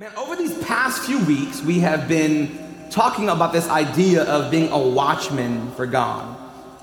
Man, over these past few weeks, we have been talking about this idea of being a watchman for God.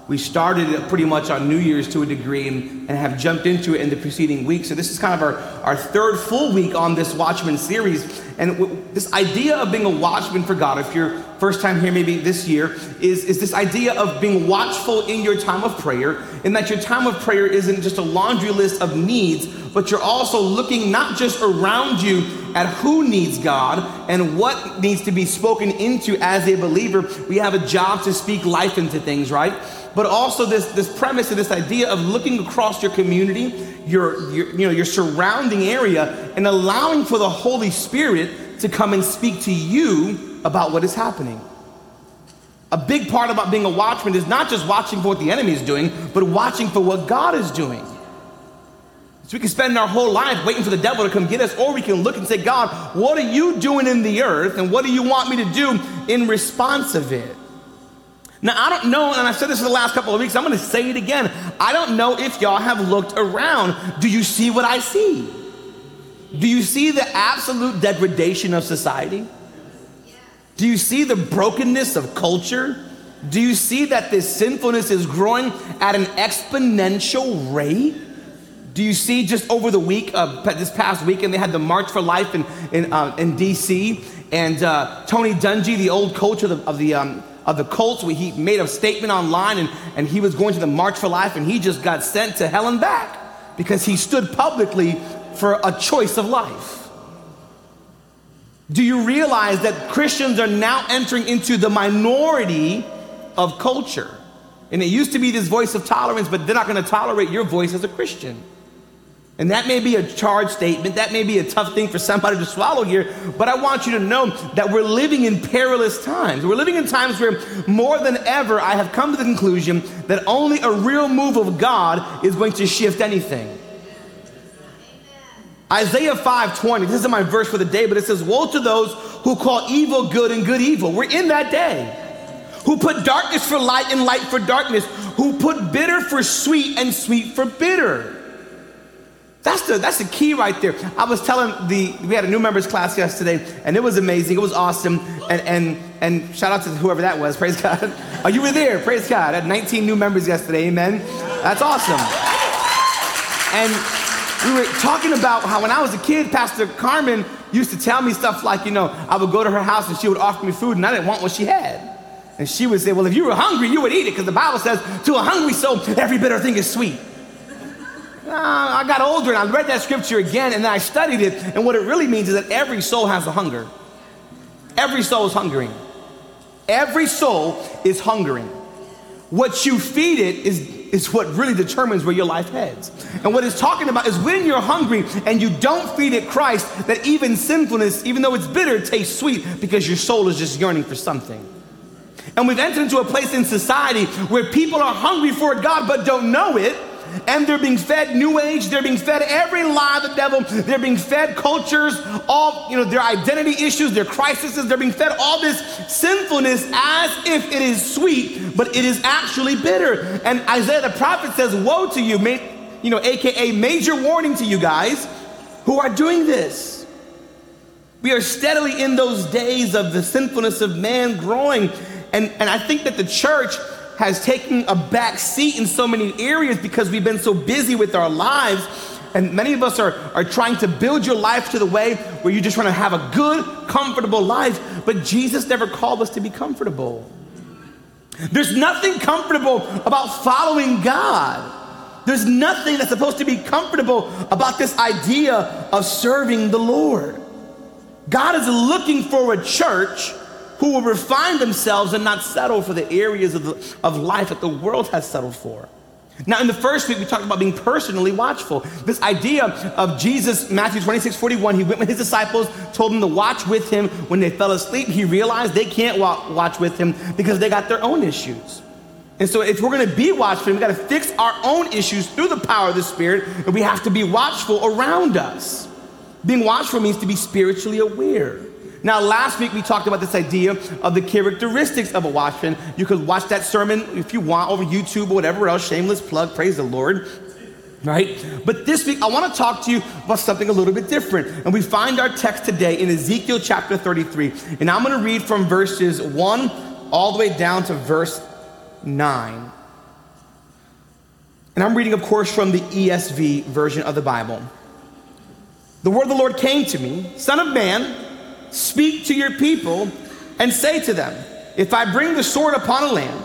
We started it pretty much on New Year's to a degree and, and have jumped into it in the preceding week. So, this is kind of our, our third full week on this Watchman series. And w- this idea of being a watchman for God, if you're first time here maybe this year, is, is this idea of being watchful in your time of prayer, and that your time of prayer isn't just a laundry list of needs, but you're also looking not just around you at who needs God and what needs to be spoken into as a believer. We have a job to speak life into things, right? But also this, this premise of this idea of looking across your community, your, your, you know, your surrounding area, and allowing for the Holy Spirit to come and speak to you about what is happening. A big part about being a watchman is not just watching for what the enemy is doing, but watching for what God is doing. So we can spend our whole life waiting for the devil to come get us, or we can look and say, God, what are you doing in the earth, and what do you want me to do in response of it? Now, I don't know, and I've said this in the last couple of weeks, I'm gonna say it again. I don't know if y'all have looked around. Do you see what I see? Do you see the absolute degradation of society? Do you see the brokenness of culture? Do you see that this sinfulness is growing at an exponential rate? Do you see just over the week, uh, this past weekend, they had the March for Life in, in, uh, in DC, and uh, Tony Dungy, the old coach of the, of the, um, of the Colts, where he made a statement online and, and he was going to the March for Life, and he just got sent to hell and back because he stood publicly for a choice of life. Do you realize that Christians are now entering into the minority of culture? And it used to be this voice of tolerance, but they're not going to tolerate your voice as a Christian. And that may be a charged statement, that may be a tough thing for somebody to swallow here, but I want you to know that we're living in perilous times. We're living in times where more than ever I have come to the conclusion that only a real move of God is going to shift anything. Isaiah 5:20, this isn't my verse for the day, but it says, Woe to those who call evil good and good evil. We're in that day. Who put darkness for light and light for darkness, who put bitter for sweet and sweet for bitter. That's the, that's the key right there. I was telling the, we had a new members class yesterday, and it was amazing. It was awesome. And, and, and shout out to whoever that was. Praise God. Oh, you were there. Praise God. I had 19 new members yesterday. Amen. That's awesome. And we were talking about how when I was a kid, Pastor Carmen used to tell me stuff like, you know, I would go to her house and she would offer me food, and I didn't want what she had. And she would say, Well, if you were hungry, you would eat it, because the Bible says, To a hungry soul, every bitter thing is sweet. Uh, I got older and I read that scripture again and then I studied it. And what it really means is that every soul has a hunger. Every soul is hungering. Every soul is hungering. What you feed it is, is what really determines where your life heads. And what it's talking about is when you're hungry and you don't feed it Christ, that even sinfulness, even though it's bitter, tastes sweet because your soul is just yearning for something. And we've entered into a place in society where people are hungry for God but don't know it and they're being fed new age they're being fed every lie of the devil they're being fed cultures all you know their identity issues their crises they're being fed all this sinfulness as if it is sweet but it is actually bitter. And isaiah the prophet says woe to you make you know aka major warning to you guys who are doing this. We are steadily in those days of the sinfulness of man growing. And, and i think that the church has taken a back seat in so many areas because we've been so busy with our lives. And many of us are, are trying to build your life to the way where you just want to have a good, comfortable life. But Jesus never called us to be comfortable. There's nothing comfortable about following God. There's nothing that's supposed to be comfortable about this idea of serving the Lord. God is looking for a church who will refine themselves and not settle for the areas of, the, of life that the world has settled for. Now, in the first week, we talked about being personally watchful. This idea of Jesus, Matthew 26, 41, he went with his disciples, told them to watch with him. When they fell asleep, he realized they can't watch with him because they got their own issues. And so, if we're gonna be watchful, we've gotta fix our own issues through the power of the Spirit, and we have to be watchful around us. Being watchful means to be spiritually aware. Now, last week we talked about this idea of the characteristics of a watchman. You could watch that sermon if you want over YouTube or whatever else, shameless plug, praise the Lord. right? But this week, I want to talk to you about something a little bit different. And we find our text today in Ezekiel chapter 33. And I'm going to read from verses 1 all the way down to verse 9. And I'm reading, of course, from the ESV version of the Bible. The word of the Lord came to me Son of man, speak to your people and say to them, If I bring the sword upon a land,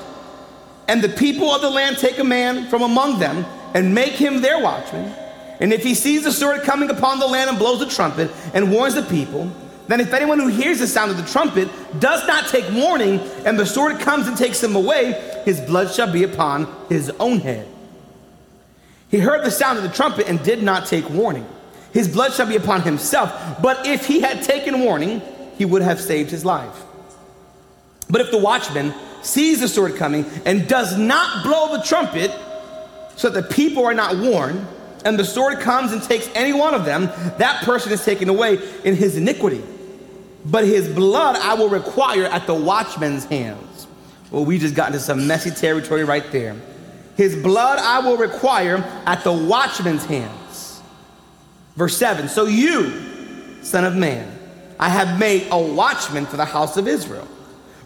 and the people of the land take a man from among them and make him their watchman, and if he sees the sword coming upon the land and blows the trumpet and warns the people, then if anyone who hears the sound of the trumpet does not take warning, and the sword comes and takes him away, his blood shall be upon his own head. He heard the sound of the trumpet and did not take warning. His blood shall be upon himself. But if he had taken warning, he would have saved his life. But if the watchman sees the sword coming and does not blow the trumpet, so that the people are not warned, and the sword comes and takes any one of them, that person is taken away in his iniquity. But his blood I will require at the watchman's hands. Well, we just got into some messy territory right there. His blood I will require at the watchman's hands. Verse 7 So you, son of man, I have made a watchman for the house of Israel.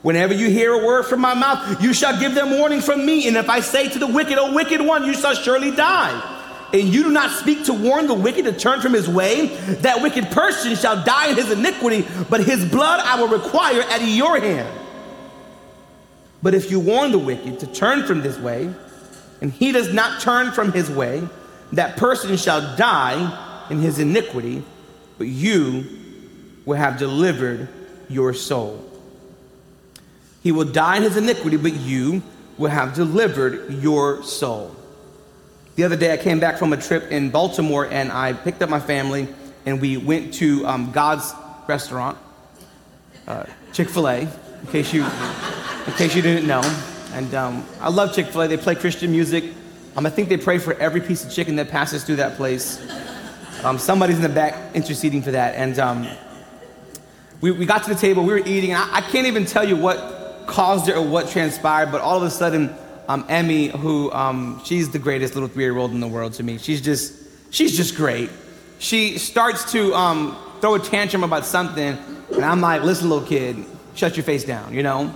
Whenever you hear a word from my mouth, you shall give them warning from me. And if I say to the wicked, O wicked one, you shall surely die. And you do not speak to warn the wicked to turn from his way, that wicked person shall die in his iniquity, but his blood I will require at your hand. But if you warn the wicked to turn from this way, and he does not turn from his way, that person shall die in his iniquity, but you will have delivered your soul. He will die in his iniquity, but you will have delivered your soul. The other day, I came back from a trip in Baltimore and I picked up my family and we went to um, God's restaurant, uh, Chick fil A, in case you, in case you didn't know. And um, I love Chick fil A. They play Christian music. Um, I think they pray for every piece of chicken that passes through that place. Um, somebody's in the back interceding for that. And um, we, we got to the table, we were eating, and I, I, can't even tell you what caused it or what transpired, but all of a sudden, um, Emmy, who um, she's the greatest little three year old in the world to me, she's just, she's just great. She starts to um, throw a tantrum about something, and I'm like, listen, little kid, shut your face down, you know?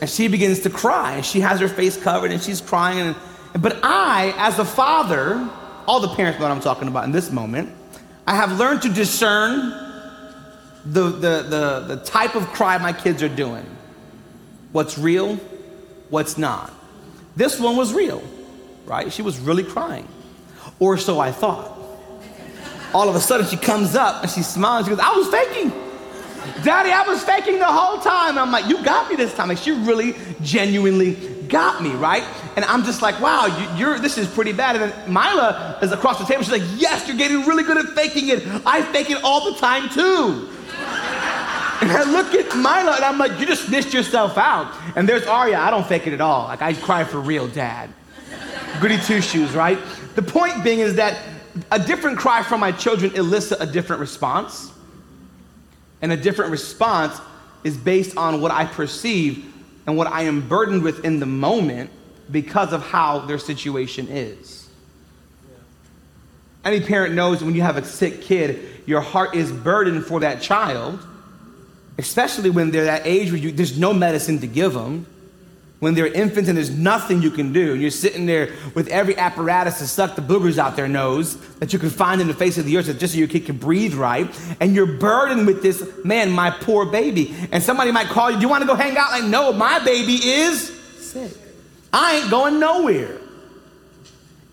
And she begins to cry, and she has her face covered, and she's crying. And, but I, as a father, all the parents know what I'm talking about in this moment, I have learned to discern the, the, the, the type of cry my kids are doing. What's real, what's not. This one was real, right? She was really crying, or so I thought. All of a sudden, she comes up and she smiles. She goes, I was faking. Daddy, I was faking the whole time. I'm like, you got me this time. Like, she really genuinely got me, right? And I'm just like, wow, you, are this is pretty bad. And then Mila is across the table. She's like, yes, you're getting really good at faking it. I fake it all the time too. And I look at Mila and I'm like, you just missed yourself out. And there's Arya, I don't fake it at all. Like, I cry for real, dad. Goody two shoes, right? The point being is that a different cry from my children elicits a different response. And a different response is based on what I perceive and what I am burdened with in the moment because of how their situation is. Any parent knows when you have a sick kid, your heart is burdened for that child, especially when they're that age where you, there's no medicine to give them when they're infants and there's nothing you can do, and you're sitting there with every apparatus to suck the boogers out their nose that you can find in the face of the earth just so your kid can breathe right, and you're burdened with this, man, my poor baby. And somebody might call you, Do you want to go hang out? Like, no, my baby is sick. I ain't going nowhere.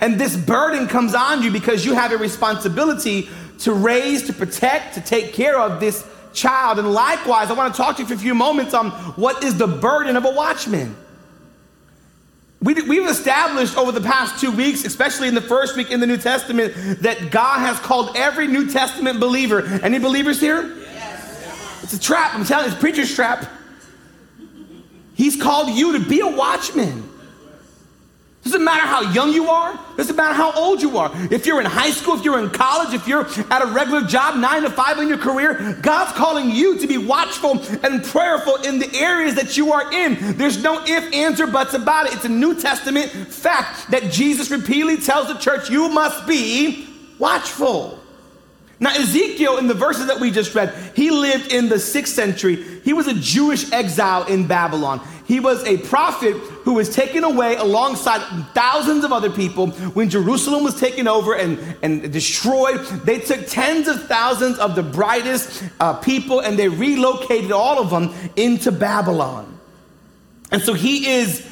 And this burden comes on you because you have a responsibility to raise, to protect, to take care of this child. And likewise, I want to talk to you for a few moments on what is the burden of a watchman. We, we've established over the past two weeks, especially in the first week in the New Testament, that God has called every New Testament believer. Any believers here? Yes. It's a trap. I'm telling you, it's a preacher's trap. He's called you to be a watchman. Doesn't matter how young you are, doesn't matter how old you are. If you're in high school, if you're in college, if you're at a regular job, nine to five in your career, God's calling you to be watchful and prayerful in the areas that you are in. There's no if, ands, or buts about it. It's a New Testament fact that Jesus repeatedly tells the church, you must be watchful. Now, Ezekiel, in the verses that we just read, he lived in the sixth century. He was a Jewish exile in Babylon. He was a prophet who was taken away alongside thousands of other people when Jerusalem was taken over and, and destroyed. They took tens of thousands of the brightest uh, people and they relocated all of them into Babylon. And so he is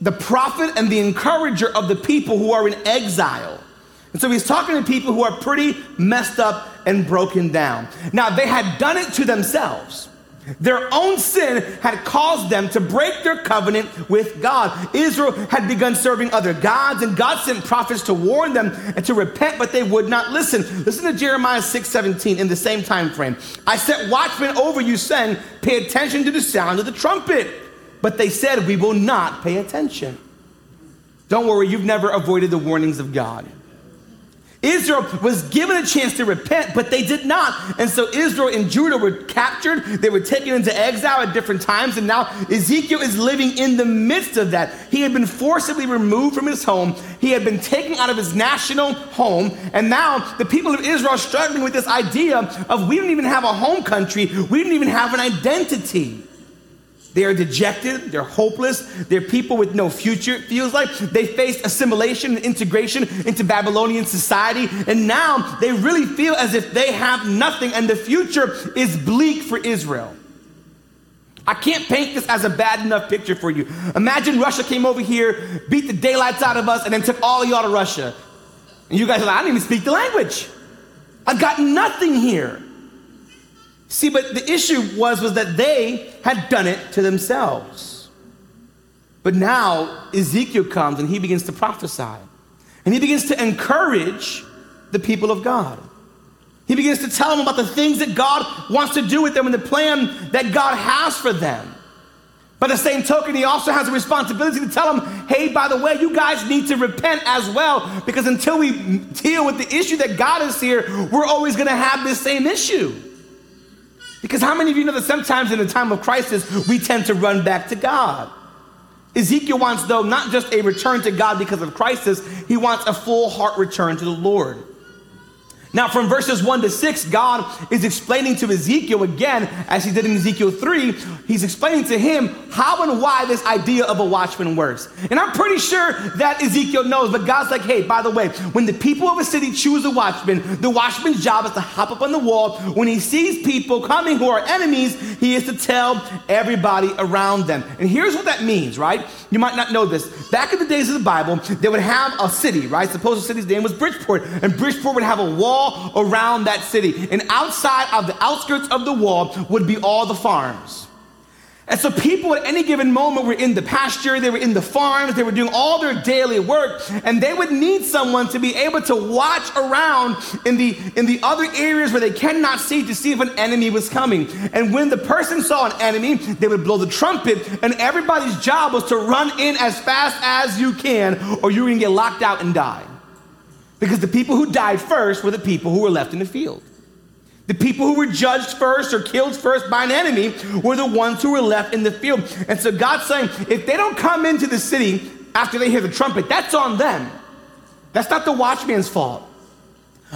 the prophet and the encourager of the people who are in exile. And so he's talking to people who are pretty messed up and broken down. Now, they had done it to themselves. Their own sin had caused them to break their covenant with God. Israel had begun serving other gods, and God sent prophets to warn them and to repent, but they would not listen. Listen to Jeremiah 6 17 in the same time frame. I set watchmen over you, saying, Pay attention to the sound of the trumpet. But they said, We will not pay attention. Don't worry, you've never avoided the warnings of God. Israel was given a chance to repent, but they did not. And so Israel and Judah were captured. They were taken into exile at different times. And now Ezekiel is living in the midst of that. He had been forcibly removed from his home, he had been taken out of his national home. And now the people of Israel are struggling with this idea of we don't even have a home country, we don't even have an identity. They are dejected, they're hopeless, they're people with no future, it feels like. They faced assimilation and integration into Babylonian society, and now they really feel as if they have nothing, and the future is bleak for Israel. I can't paint this as a bad enough picture for you. Imagine Russia came over here, beat the daylights out of us, and then took all y'all to Russia. And you guys are like, I didn't even speak the language. I've got nothing here. See, but the issue was, was that they had done it to themselves. But now Ezekiel comes and he begins to prophesy. And he begins to encourage the people of God. He begins to tell them about the things that God wants to do with them and the plan that God has for them. By the same token, he also has a responsibility to tell them, hey, by the way, you guys need to repent as well, because until we deal with the issue that God is here, we're always going to have this same issue. Because how many of you know that sometimes in a time of crisis, we tend to run back to God? Ezekiel wants, though, not just a return to God because of crisis, he wants a full heart return to the Lord. Now, from verses 1 to 6, God is explaining to Ezekiel again, as he did in Ezekiel 3, he's explaining to him how and why this idea of a watchman works. And I'm pretty sure that Ezekiel knows, but God's like, hey, by the way, when the people of a city choose a watchman, the watchman's job is to hop up on the wall. When he sees people coming who are enemies, he is to tell everybody around them. And here's what that means, right? You might not know this. Back in the days of the Bible, they would have a city, right? Suppose the city's name was Bridgeport, and Bridgeport would have a wall around that city. And outside of the outskirts of the wall would be all the farms. And so people at any given moment were in the pasture, they were in the farms, they were doing all their daily work, and they would need someone to be able to watch around in the in the other areas where they cannot see to see if an enemy was coming. And when the person saw an enemy, they would blow the trumpet, and everybody's job was to run in as fast as you can, or you're gonna get locked out and die. Because the people who died first were the people who were left in the field. The people who were judged first or killed first by an enemy were the ones who were left in the field. And so God's saying, if they don't come into the city after they hear the trumpet, that's on them. That's not the watchman's fault.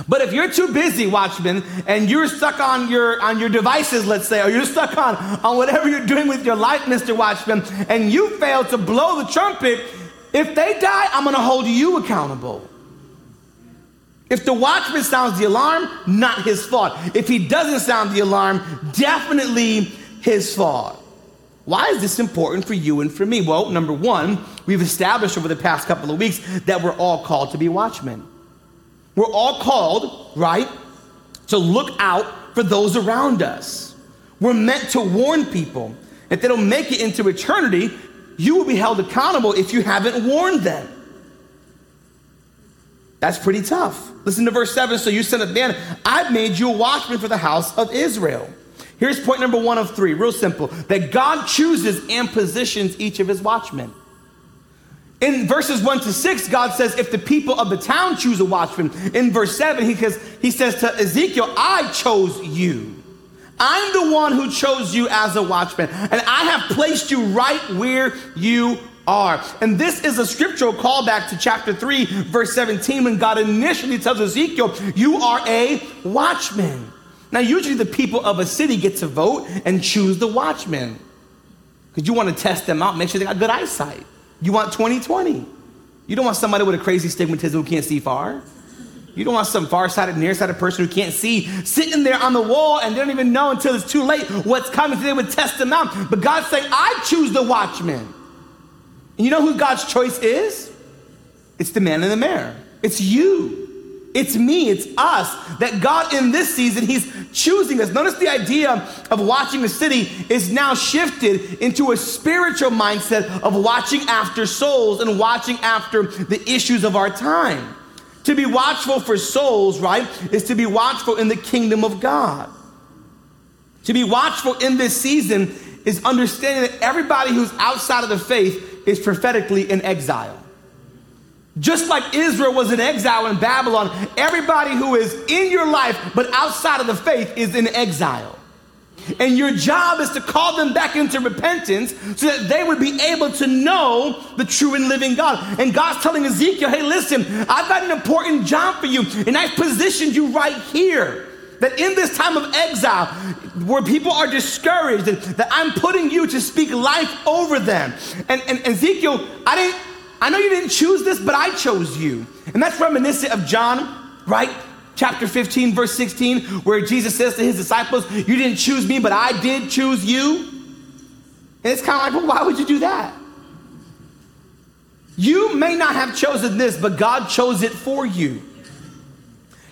But if you're too busy, watchman, and you're stuck on your on your devices, let's say, or you're stuck on, on whatever you're doing with your life, Mr. Watchman, and you fail to blow the trumpet, if they die, I'm gonna hold you accountable. If the watchman sounds the alarm, not his fault. If he doesn't sound the alarm, definitely his fault. Why is this important for you and for me? Well, number one, we've established over the past couple of weeks that we're all called to be watchmen. We're all called, right, to look out for those around us. We're meant to warn people. If they don't make it into eternity, you will be held accountable if you haven't warned them. That's pretty tough. Listen to verse 7. So you son of man, I've made you a watchman for the house of Israel. Here's point number one of three, real simple that God chooses and positions each of his watchmen. In verses 1 to 6, God says, if the people of the town choose a watchman. In verse 7, he says, he says to Ezekiel, I chose you. I'm the one who chose you as a watchman, and I have placed you right where you are. And this is a scriptural callback to chapter 3, verse 17, when God initially tells Ezekiel, You are a watchman. Now, usually the people of a city get to vote and choose the watchman because you want to test them out, make sure they got good eyesight. You want 2020. You don't want somebody with a crazy stigmatism who can't see far. You don't want some far-sighted, nearsighted person who can't see sitting there on the wall and they don't even know until it's too late what's coming. So they would test them out. But God's saying, I choose the watchman. You know who God's choice is? It's the man in the mirror. It's you. It's me, it's us, that God in this season, He's choosing us. Notice the idea of watching the city is now shifted into a spiritual mindset of watching after souls and watching after the issues of our time. To be watchful for souls, right, is to be watchful in the kingdom of God. To be watchful in this season is understanding that everybody who's outside of the faith is prophetically in exile. Just like Israel was in exile in Babylon, everybody who is in your life but outside of the faith is in exile. And your job is to call them back into repentance so that they would be able to know the true and living God. And God's telling Ezekiel, hey, listen, I've got an important job for you, and I've positioned you right here. That in this time of exile, where people are discouraged, that I'm putting you to speak life over them. And, and Ezekiel, I didn't I know you didn't choose this, but I chose you. And that's reminiscent of John, right? Chapter 15, verse 16, where Jesus says to his disciples, You didn't choose me, but I did choose you. And it's kind of like, well, why would you do that? You may not have chosen this, but God chose it for you.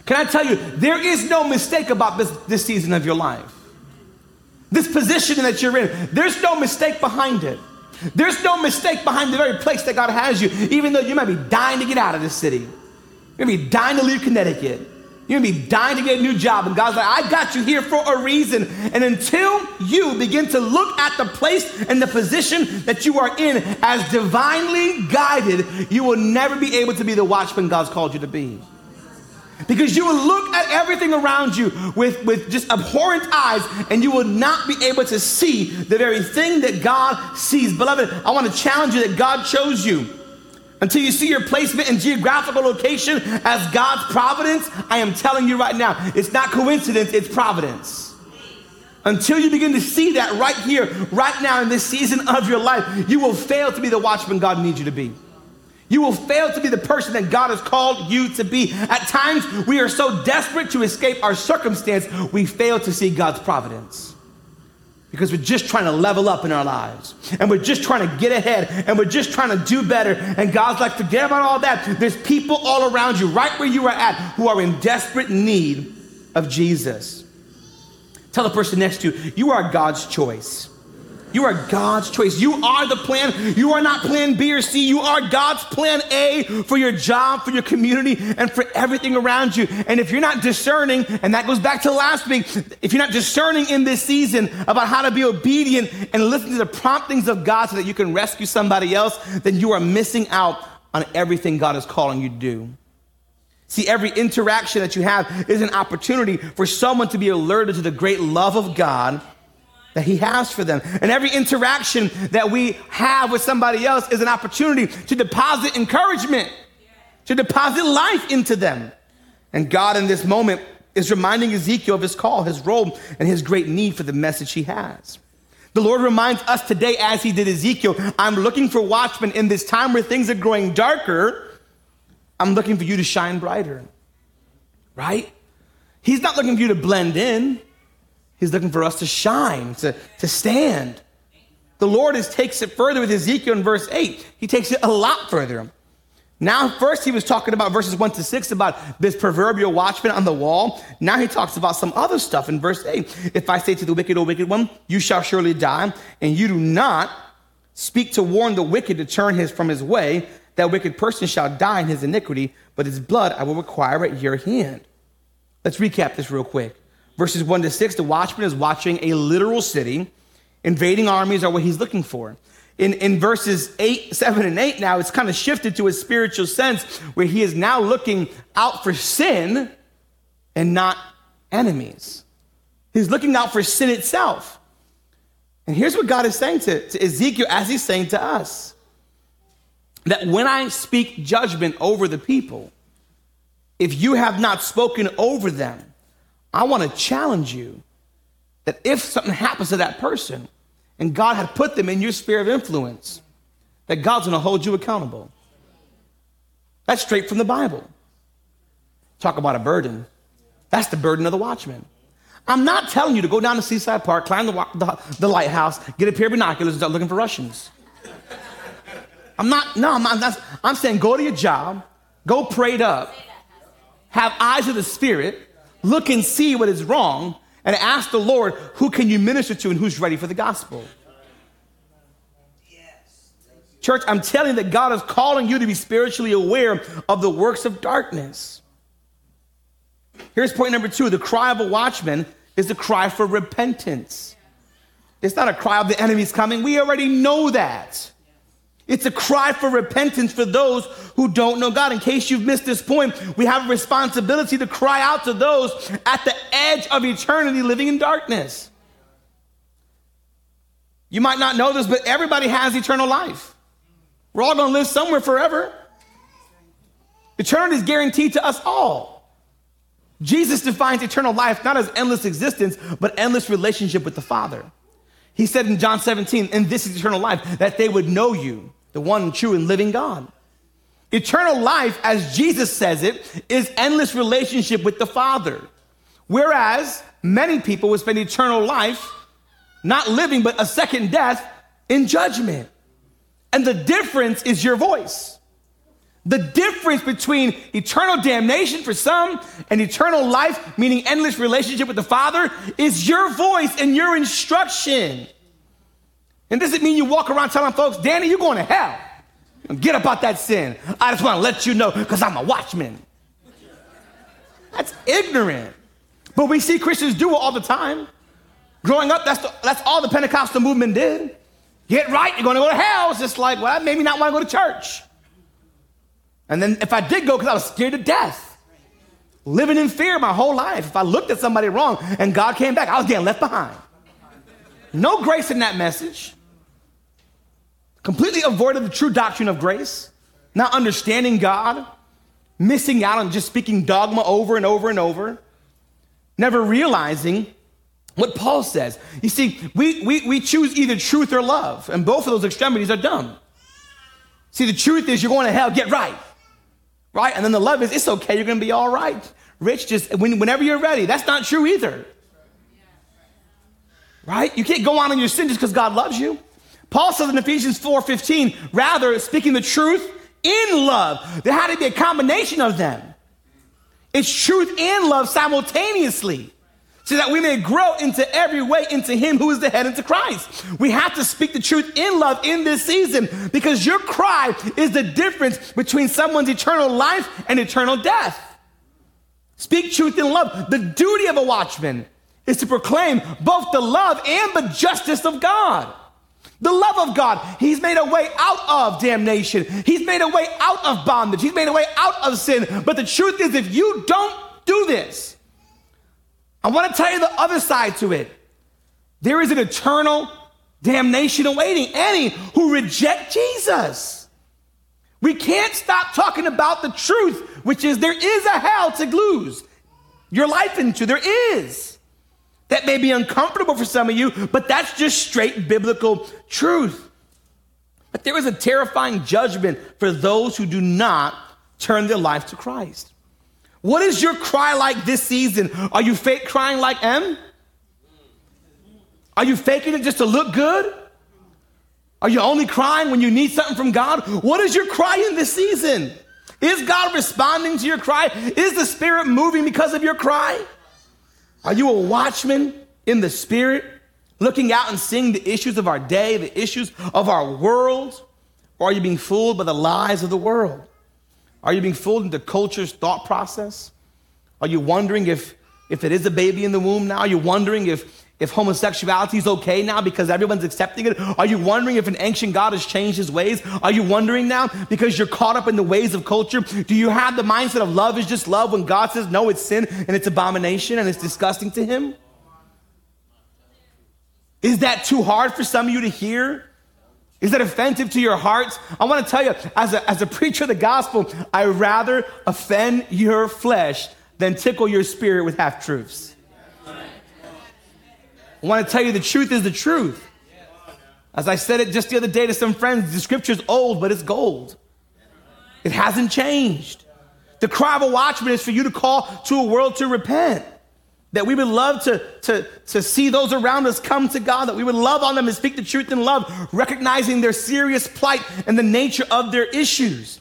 Can I tell you, there is no mistake about this, this season of your life. This position that you're in, there's no mistake behind it. There's no mistake behind the very place that God has you, even though you might be dying to get out of this city. You're gonna be dying to leave Connecticut. You're gonna be dying to get a new job. And God's like, I got you here for a reason. And until you begin to look at the place and the position that you are in as divinely guided, you will never be able to be the watchman God's called you to be. Because you will look at everything around you with, with just abhorrent eyes and you will not be able to see the very thing that God sees. Beloved, I want to challenge you that God chose you. Until you see your placement and geographical location as God's providence, I am telling you right now, it's not coincidence, it's providence. Until you begin to see that right here, right now in this season of your life, you will fail to be the watchman God needs you to be. You will fail to be the person that God has called you to be. At times, we are so desperate to escape our circumstance, we fail to see God's providence. Because we're just trying to level up in our lives. And we're just trying to get ahead. And we're just trying to do better. And God's like, forget about all that. There's people all around you, right where you are at, who are in desperate need of Jesus. Tell the person next to you, you are God's choice. You are God's choice. You are the plan. You are not plan B or C. You are God's plan A for your job, for your community, and for everything around you. And if you're not discerning, and that goes back to last week, if you're not discerning in this season about how to be obedient and listen to the promptings of God so that you can rescue somebody else, then you are missing out on everything God is calling you to do. See, every interaction that you have is an opportunity for someone to be alerted to the great love of God that He has for them. And every interaction that we have with somebody else is an opportunity to deposit encouragement, to deposit life into them. And God, in this moment, is reminding Ezekiel of his call, his role, and his great need for the message he has. The Lord reminds us today, as he did Ezekiel, I'm looking for watchmen in this time where things are growing darker. I'm looking for you to shine brighter, right? He's not looking for you to blend in. He's looking for us to shine, to, to stand. The Lord is, takes it further with Ezekiel in verse 8. He takes it a lot further. Now, first he was talking about verses 1 to 6 about this proverbial watchman on the wall. Now he talks about some other stuff in verse 8. If I say to the wicked, O wicked one, you shall surely die, and you do not speak to warn the wicked to turn his from his way, that wicked person shall die in his iniquity, but his blood I will require at your hand. Let's recap this real quick. Verses 1 to 6, the watchman is watching a literal city. Invading armies are what he's looking for. in, in verses 8, 7, and 8 now, it's kind of shifted to a spiritual sense where he is now looking out for sin and not enemies. He's looking out for sin itself. And here's what God is saying to, to Ezekiel as he's saying to us that when I speak judgment over the people, if you have not spoken over them, I want to challenge you that if something happens to that person and God had put them in your sphere of influence, that God's going to hold you accountable. That's straight from the Bible. Talk about a burden. That's the burden of the watchman. I'm not telling you to go down to Seaside Park, climb the, the, the lighthouse, get a pair of binoculars, and start looking for Russians. I'm not, no, I'm, not, I'm saying go to your job, go prayed up, have eyes of the Spirit, look and see what is wrong, and ask the Lord, who can you minister to and who's ready for the gospel? Church, I'm telling you that God is calling you to be spiritually aware of the works of darkness. Here's point number two the cry of a watchman is the cry for repentance. It's not a cry of the enemy's coming. We already know that. It's a cry for repentance for those who don't know God. In case you've missed this point, we have a responsibility to cry out to those at the edge of eternity living in darkness. You might not know this, but everybody has eternal life. We're all going to live somewhere forever. Eternity is guaranteed to us all. Jesus defines eternal life not as endless existence, but endless relationship with the Father. He said in John 17, and this is eternal life, that they would know you, the one true and living God. Eternal life, as Jesus says it, is endless relationship with the Father. Whereas many people would spend eternal life not living, but a second death in judgment. And the difference is your voice. The difference between eternal damnation for some and eternal life, meaning endless relationship with the Father, is your voice and your instruction. And doesn't mean you walk around telling folks, Danny, you're going to hell. Get about that sin. I just want to let you know because I'm a watchman. That's ignorant. But we see Christians do it all the time. Growing up, that's, the, that's all the Pentecostal movement did. Get right, you're going to go to hell. It's just like, well, maybe not want to go to church. And then if I did go because I was scared to death, living in fear my whole life, if I looked at somebody wrong and God came back, I was getting left behind. No grace in that message. Completely avoided the true doctrine of grace, not understanding God, missing out on just speaking dogma over and over and over, never realizing what Paul says. You see, we, we, we choose either truth or love, and both of those extremities are dumb. See, the truth is you're going to hell, get right right? And then the love is, it's okay, you're gonna be all right. Rich, just when, whenever you're ready. That's not true either. Right? You can't go on in your sin just because God loves you. Paul says in Ephesians 4:15, rather speaking the truth in love. There had to be a combination of them. It's truth and love simultaneously so that we may grow into every way into him who is the head into Christ. We have to speak the truth in love in this season because your cry is the difference between someone's eternal life and eternal death. Speak truth in love. The duty of a watchman is to proclaim both the love and the justice of God. The love of God. He's made a way out of damnation. He's made a way out of bondage. He's made a way out of sin. But the truth is, if you don't do this, I want to tell you the other side to it. There is an eternal damnation awaiting any who reject Jesus. We can't stop talking about the truth, which is there is a hell to lose your life into. There is. That may be uncomfortable for some of you, but that's just straight biblical truth. But there is a terrifying judgment for those who do not turn their life to Christ. What is your cry like this season? Are you fake crying like M? Are you faking it just to look good? Are you only crying when you need something from God? What is your cry in this season? Is God responding to your cry? Is the Spirit moving because of your cry? Are you a watchman in the Spirit, looking out and seeing the issues of our day, the issues of our world? Or are you being fooled by the lies of the world? Are you being fooled into culture's thought process? Are you wondering if, if it is a baby in the womb now? Are you wondering if, if homosexuality is okay now because everyone's accepting it? Are you wondering if an ancient God has changed his ways? Are you wondering now because you're caught up in the ways of culture? Do you have the mindset of love is just love when God says no, it's sin and it's abomination and it's disgusting to him? Is that too hard for some of you to hear? Is that offensive to your hearts? I want to tell you, as a, as a preacher of the gospel, I rather offend your flesh than tickle your spirit with half truths. I want to tell you the truth is the truth. As I said it just the other day to some friends, the scripture's old, but it's gold. It hasn't changed. The cry of a watchman is for you to call to a world to repent. That we would love to, to, to see those around us come to God, that we would love on them and speak the truth in love, recognizing their serious plight and the nature of their issues.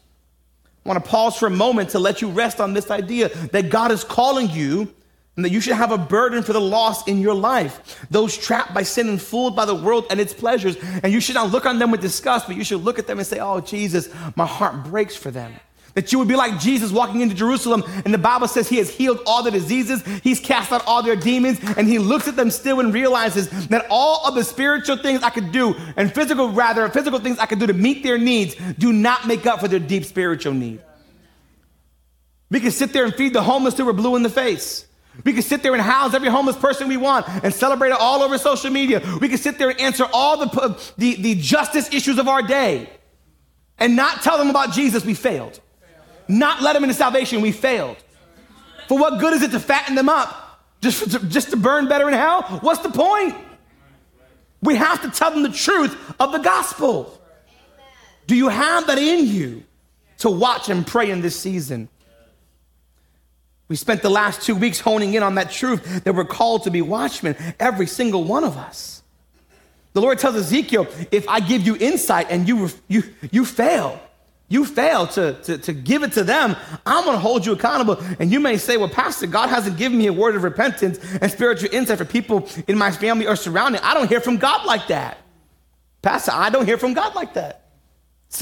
I want to pause for a moment to let you rest on this idea that God is calling you and that you should have a burden for the lost in your life, those trapped by sin and fooled by the world and its pleasures. And you should not look on them with disgust, but you should look at them and say, Oh, Jesus, my heart breaks for them. That you would be like Jesus walking into Jerusalem, and the Bible says he has healed all the diseases, he's cast out all their demons, and he looks at them still and realizes that all of the spiritual things I could do, and physical, rather, physical things I could do to meet their needs, do not make up for their deep spiritual need. We can sit there and feed the homeless till we're blue in the face. We can sit there and house every homeless person we want and celebrate it all over social media. We can sit there and answer all the, the, the justice issues of our day and not tell them about Jesus. We failed. Not let them into salvation. We failed. For what good is it to fatten them up just, to, just to burn better in hell? What's the point? We have to tell them the truth of the gospel. Do you have that in you to watch and pray in this season? We spent the last two weeks honing in on that truth that we're called to be watchmen, every single one of us. The Lord tells Ezekiel, if I give you insight and you, you, you fail, you fail to, to, to give it to them, I'm going to hold you accountable. And you may say, well, Pastor, God hasn't given me a word of repentance and spiritual insight for people in my family or surrounding. I don't hear from God like that. Pastor, I don't hear from God like that.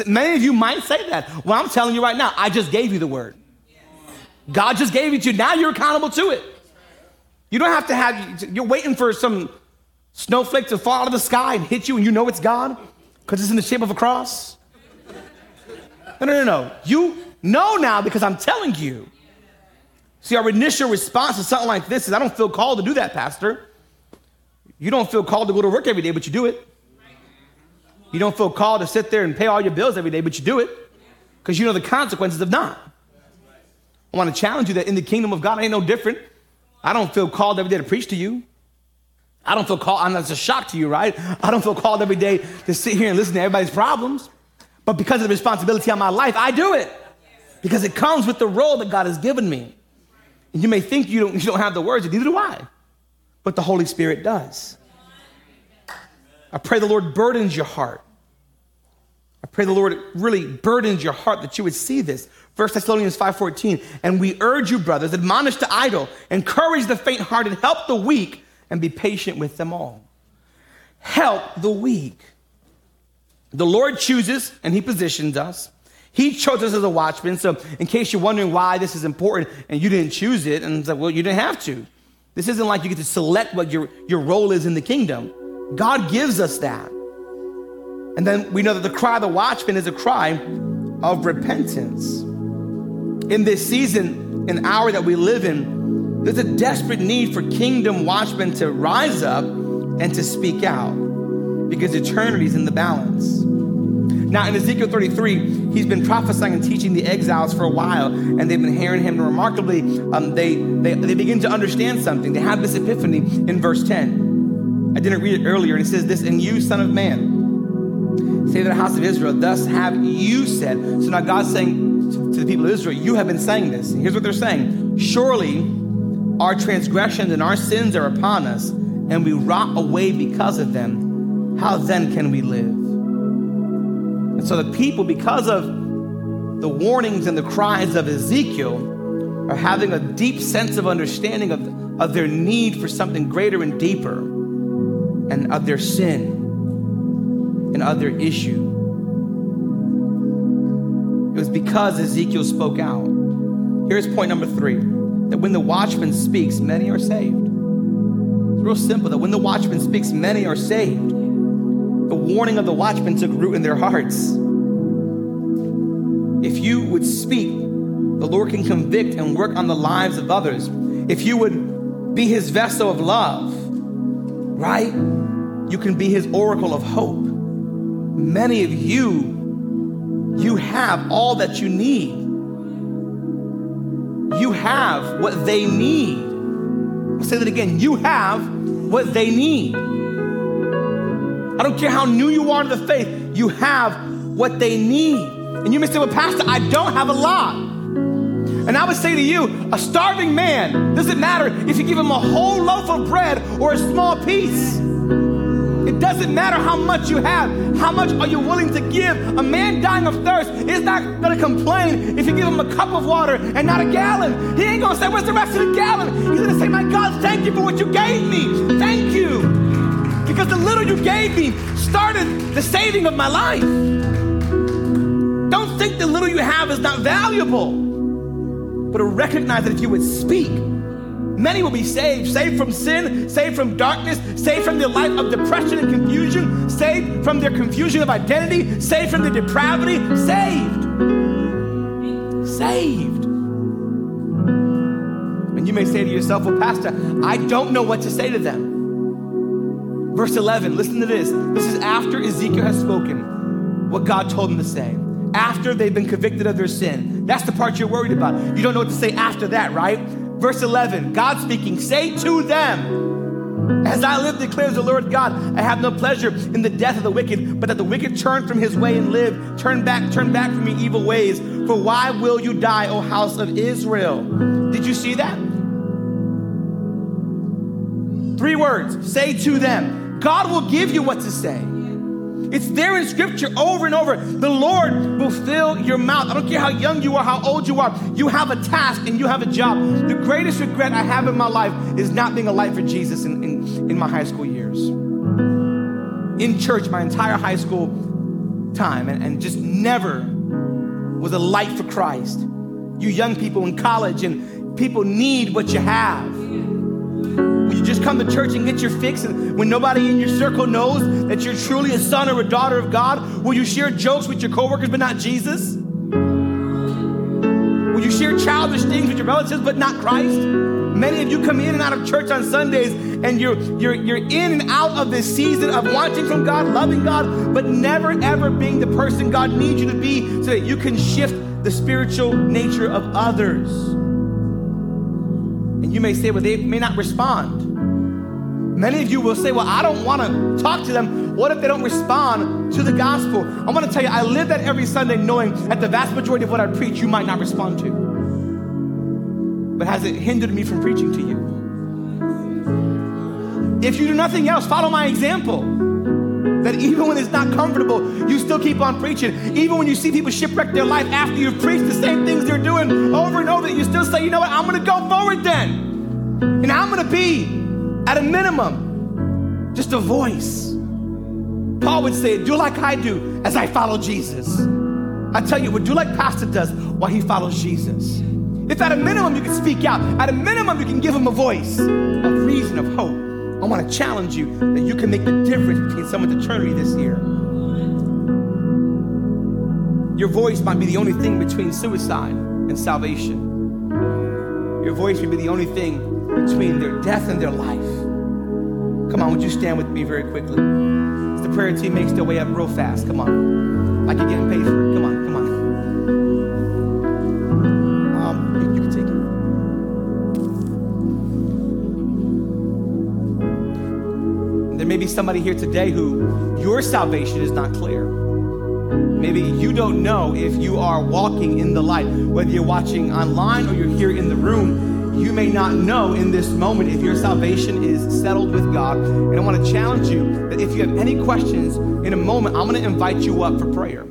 Many of you might say that. Well, I'm telling you right now, I just gave you the word. God just gave it to you. Now you're accountable to it. You don't have to have, you're waiting for some snowflake to fall out of the sky and hit you and you know it's God because it's in the shape of a cross. No, no, no, no. You know now because I'm telling you. See, our initial response to something like this is I don't feel called to do that, Pastor. You don't feel called to go to work every day, but you do it. You don't feel called to sit there and pay all your bills every day, but you do it because you know the consequences of not. I want to challenge you that in the kingdom of God, I ain't no different. I don't feel called every day to preach to you. I don't feel called, and that's a shock to you, right? I don't feel called every day to sit here and listen to everybody's problems. But because of the responsibility on my life, I do it. Because it comes with the role that God has given me. And you may think you don't, you don't have the words, neither do I. But the Holy Spirit does. I pray the Lord burdens your heart. I pray the Lord really burdens your heart that you would see this. 1 Thessalonians 5:14, and we urge you, brothers, admonish the idle, encourage the faint-hearted, help the weak, and be patient with them all. Help the weak. The Lord chooses and He positions us. He chose us as a watchman. So, in case you're wondering why this is important and you didn't choose it, and it's like, well, you didn't have to. This isn't like you get to select what your, your role is in the kingdom. God gives us that. And then we know that the cry of the watchman is a cry of repentance in this season and hour that we live in, there's a desperate need for kingdom watchmen to rise up and to speak out because eternity is in the balance. Now, in Ezekiel 33, he's been prophesying and teaching the exiles for a while, and they've been hearing him. And remarkably, um, they, they, they begin to understand something. They have this epiphany in verse 10. I didn't read it earlier, and it says this And you, son of man, say to the house of Israel, Thus have you said. So now God's saying, to the people of Israel, You have been saying this. And here's what they're saying Surely our transgressions and our sins are upon us, and we rot away because of them. How then can we live? And so the people, because of the warnings and the cries of Ezekiel, are having a deep sense of understanding of, of their need for something greater and deeper, and of their sin and of their issue. It was because Ezekiel spoke out. Here's point number three that when the watchman speaks, many are saved. It's real simple that when the watchman speaks, many are saved. The warning of the watchman took root in their hearts. If you would speak, the Lord can convict and work on the lives of others. If you would be his vessel of love, right? You can be his oracle of hope. Many of you, you have all that you need. You have what they need. I'll say that again. You have what they need. I don't care how new you are to the faith, you have what they need. And you may say, Well, Pastor, I don't have a lot. And I would say to you, a starving man, doesn't matter if you give him a whole loaf of bread or a small piece. It doesn't matter how much you have. How much are you willing to give? A man dying of thirst is not going to complain if you give him a cup of water and not a gallon. He ain't going to say, Where's the rest of the gallon? He's going to say, My God, thank you for what you gave me. Thank you. Because the little you gave me started the saving of my life. Don't think the little you have is not valuable, but recognize that if you would speak, many will be saved. Saved from sin, saved from darkness, saved from their life of depression and confusion, saved from their confusion of identity, saved from their depravity, saved. Saved. And you may say to yourself, Well, Pastor, I don't know what to say to them. Verse 11, listen to this. This is after Ezekiel has spoken what God told him to say. After they've been convicted of their sin. That's the part you're worried about. You don't know what to say after that, right? Verse 11, God speaking, say to them, as I live, declares the Lord God, I have no pleasure in the death of the wicked, but that the wicked turn from his way and live. Turn back, turn back from your evil ways. For why will you die, O house of Israel? Did you see that? Three words say to them. God will give you what to say. It's there in scripture over and over. The Lord will fill your mouth. I don't care how young you are, how old you are. You have a task and you have a job. The greatest regret I have in my life is not being a light for Jesus in, in, in my high school years. In church, my entire high school time, and, and just never was a light for Christ. You young people in college, and people need what you have. Just come to church and get your fix? And when nobody in your circle knows that you're truly a son or a daughter of God, will you share jokes with your coworkers but not Jesus? Will you share childish things with your relatives but not Christ? Many of you come in and out of church on Sundays and you're, you're, you're in and out of this season of wanting from God, loving God, but never ever being the person God needs you to be so that you can shift the spiritual nature of others. And you may say, well, they may not respond. Many of you will say, well, I don't want to talk to them. What if they don't respond to the gospel? I want to tell you, I live that every Sunday knowing that the vast majority of what I preach, you might not respond to. But has it hindered me from preaching to you? If you do nothing else, follow my example. That even when it's not comfortable, you still keep on preaching. Even when you see people shipwreck their life after you've preached the same things they're doing over and over, you still say, you know what, I'm gonna go forward then. And I'm gonna be, at a minimum, just a voice. Paul would say, do like I do as I follow Jesus. I tell you what, do like Pastor does while he follows Jesus. If at a minimum you can speak out, at a minimum you can give him a voice a reason, of hope. I want to challenge you that you can make the difference between someone's eternity this year. Your voice might be the only thing between suicide and salvation. Your voice may be the only thing between their death and their life. Come on, would you stand with me very quickly? As the prayer team makes their way up real fast. Come on. Like you're getting paid for it. Come on, come on. Um, you, you can take it. There may be somebody here today who your salvation is not clear. Maybe you don't know if you are walking in the light. Whether you're watching online or you're here in the room, you may not know in this moment if your salvation is settled with God. And I want to challenge you that if you have any questions, in a moment, I'm going to invite you up for prayer.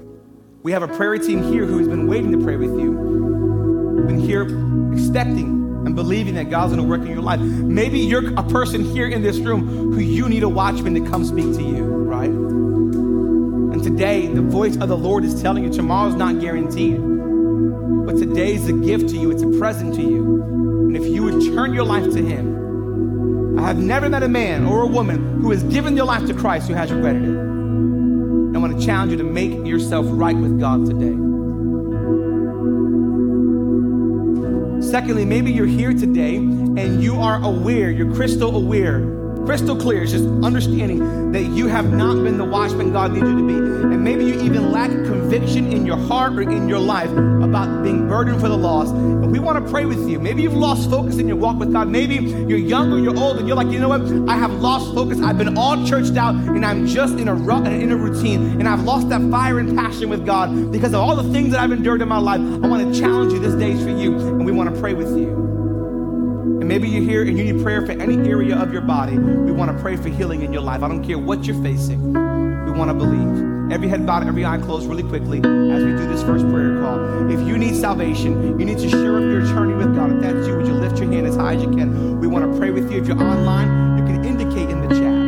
We have a prayer team here who has been waiting to pray with you, been here expecting and believing that God's going to work in your life. Maybe you're a person here in this room who you need a watchman to come speak to you, right? And today, the voice of the Lord is telling you tomorrow's not guaranteed. But today's a gift to you, it's a present to you. Turn your life to Him, I have never met a man or a woman who has given their life to Christ who has regretted it. I want to challenge you to make yourself right with God today. Secondly, maybe you're here today and you are aware, you're crystal aware crystal clear. It's just understanding that you have not been the watchman God needs you to be. And maybe you even lack conviction in your heart or in your life about being burdened for the lost. And we want to pray with you. Maybe you've lost focus in your walk with God. Maybe you're young or you're old and you're like, you know what? I have lost focus. I've been all churched out and I'm just in a, rut in a routine and I've lost that fire and passion with God because of all the things that I've endured in my life. I want to challenge you. This day's for you and we want to pray with you. And maybe you're here and you need prayer for any area of your body. We want to pray for healing in your life. I don't care what you're facing. We want to believe. Every head bowed, every eye closed, really quickly as we do this first prayer call. If salvation, you need to share up your journey with God. If that's you, would you lift your hand as high as you can? We want to pray with you. If you're online, you can indicate in the chat.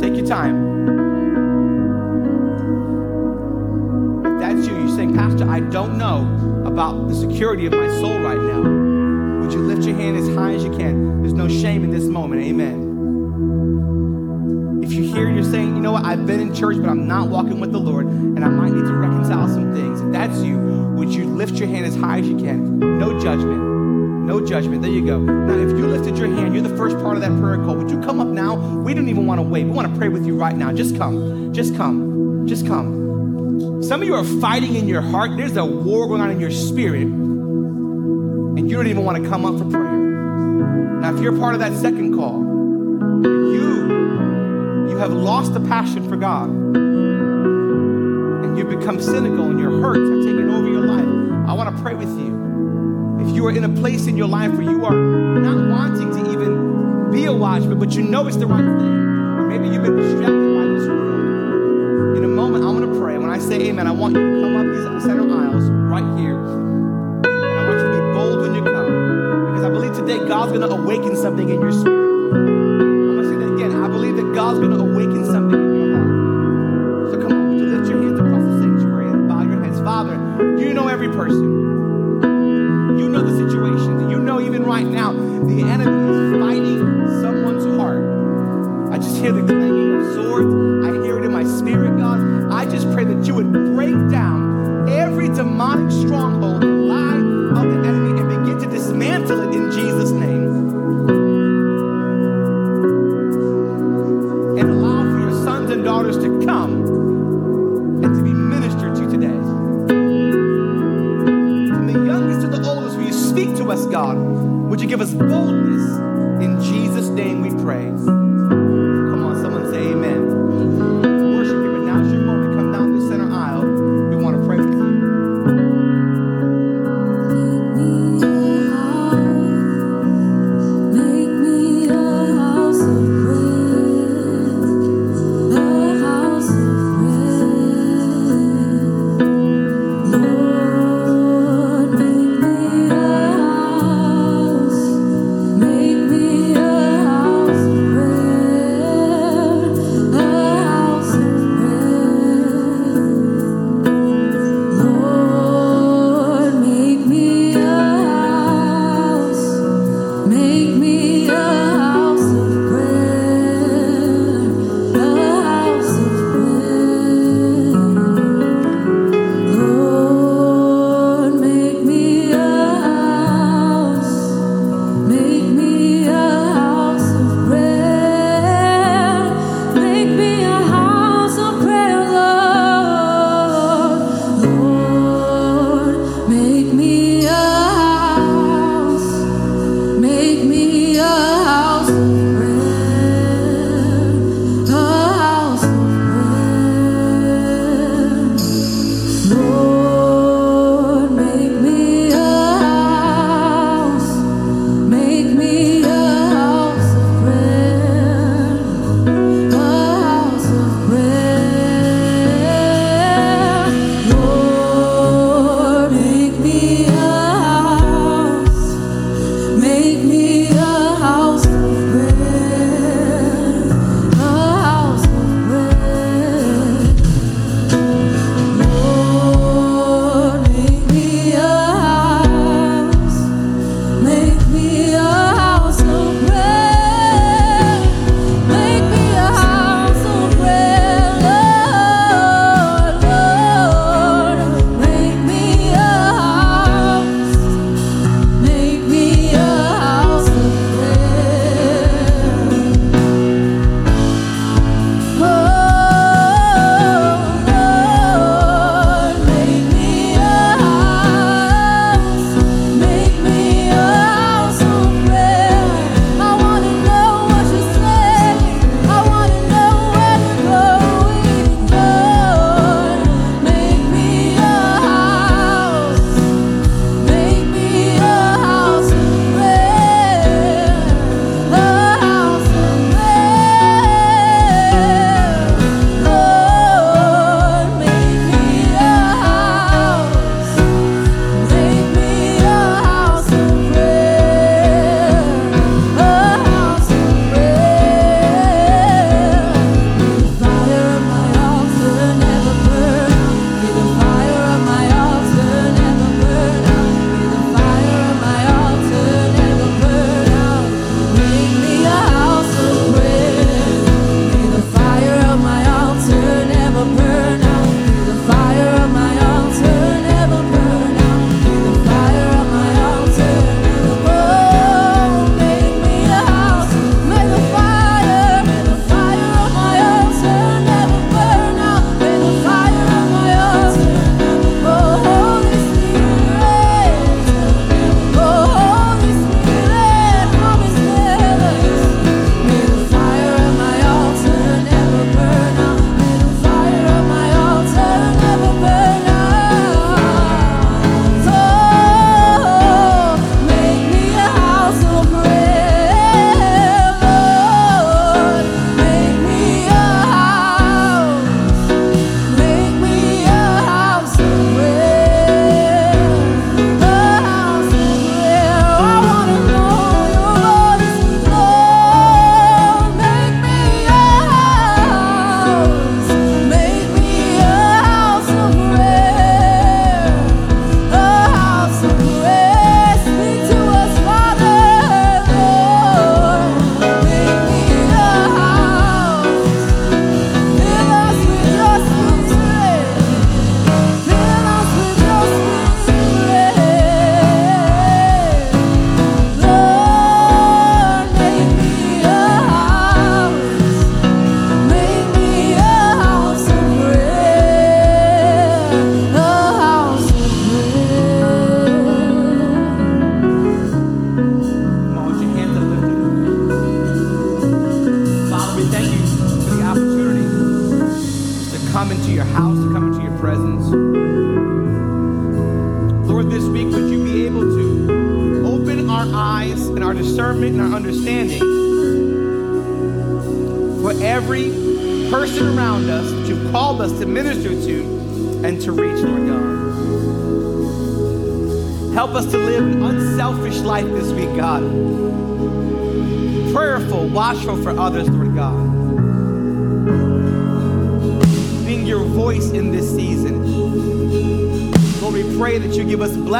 Take your time. If that's you, you're saying, Pastor, I don't know about the security of my soul right now, would you lift your hand as high as you can? There's no shame in this moment. Amen. You know what, I've been in church, but I'm not walking with the Lord, and I might need to reconcile some things. If that's you, would you lift your hand as high as you can? No judgment. No judgment. There you go. Now, if you lifted your hand, you're the first part of that prayer call. Would you come up now? We don't even want to wait. We want to pray with you right now. Just come. Just come. Just come. Some of you are fighting in your heart. There's a war going on in your spirit, and you don't even want to come up for prayer. Now, if you're part of that second call, have lost the passion for God, and you've become cynical, and your hurts have taken over your life. I want to pray with you. If you are in a place in your life where you are not wanting to even be a watchman, but you know it's the right thing, or maybe you've been distracted by this world. In a moment, I'm going to pray. When I say amen, I want you to come up these center aisles right here. And I want you to be bold when you come. Because I believe today God's going to awaken something in your spirit. God's going to awaken something in your heart. So come on, would you lift your hands across the sanctuary and bow your heads? Father, you know every person. You know the situation. You know even right now the enemy is fighting someone's heart. I just hear the clanging of swords. I hear it in my spirit, God. I just pray that you would break down every demonic stronghold You give us boldness?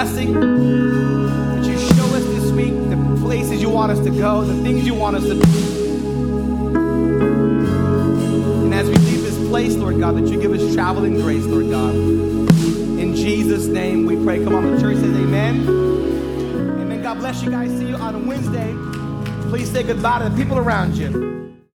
Blessing, that you show us this week the places you want us to go, the things you want us to do. And as we leave this place, Lord God, that you give us traveling grace, Lord God. In Jesus' name we pray. Come on, the church says amen. Amen. God bless you guys. See you on Wednesday. Please say goodbye to the people around you.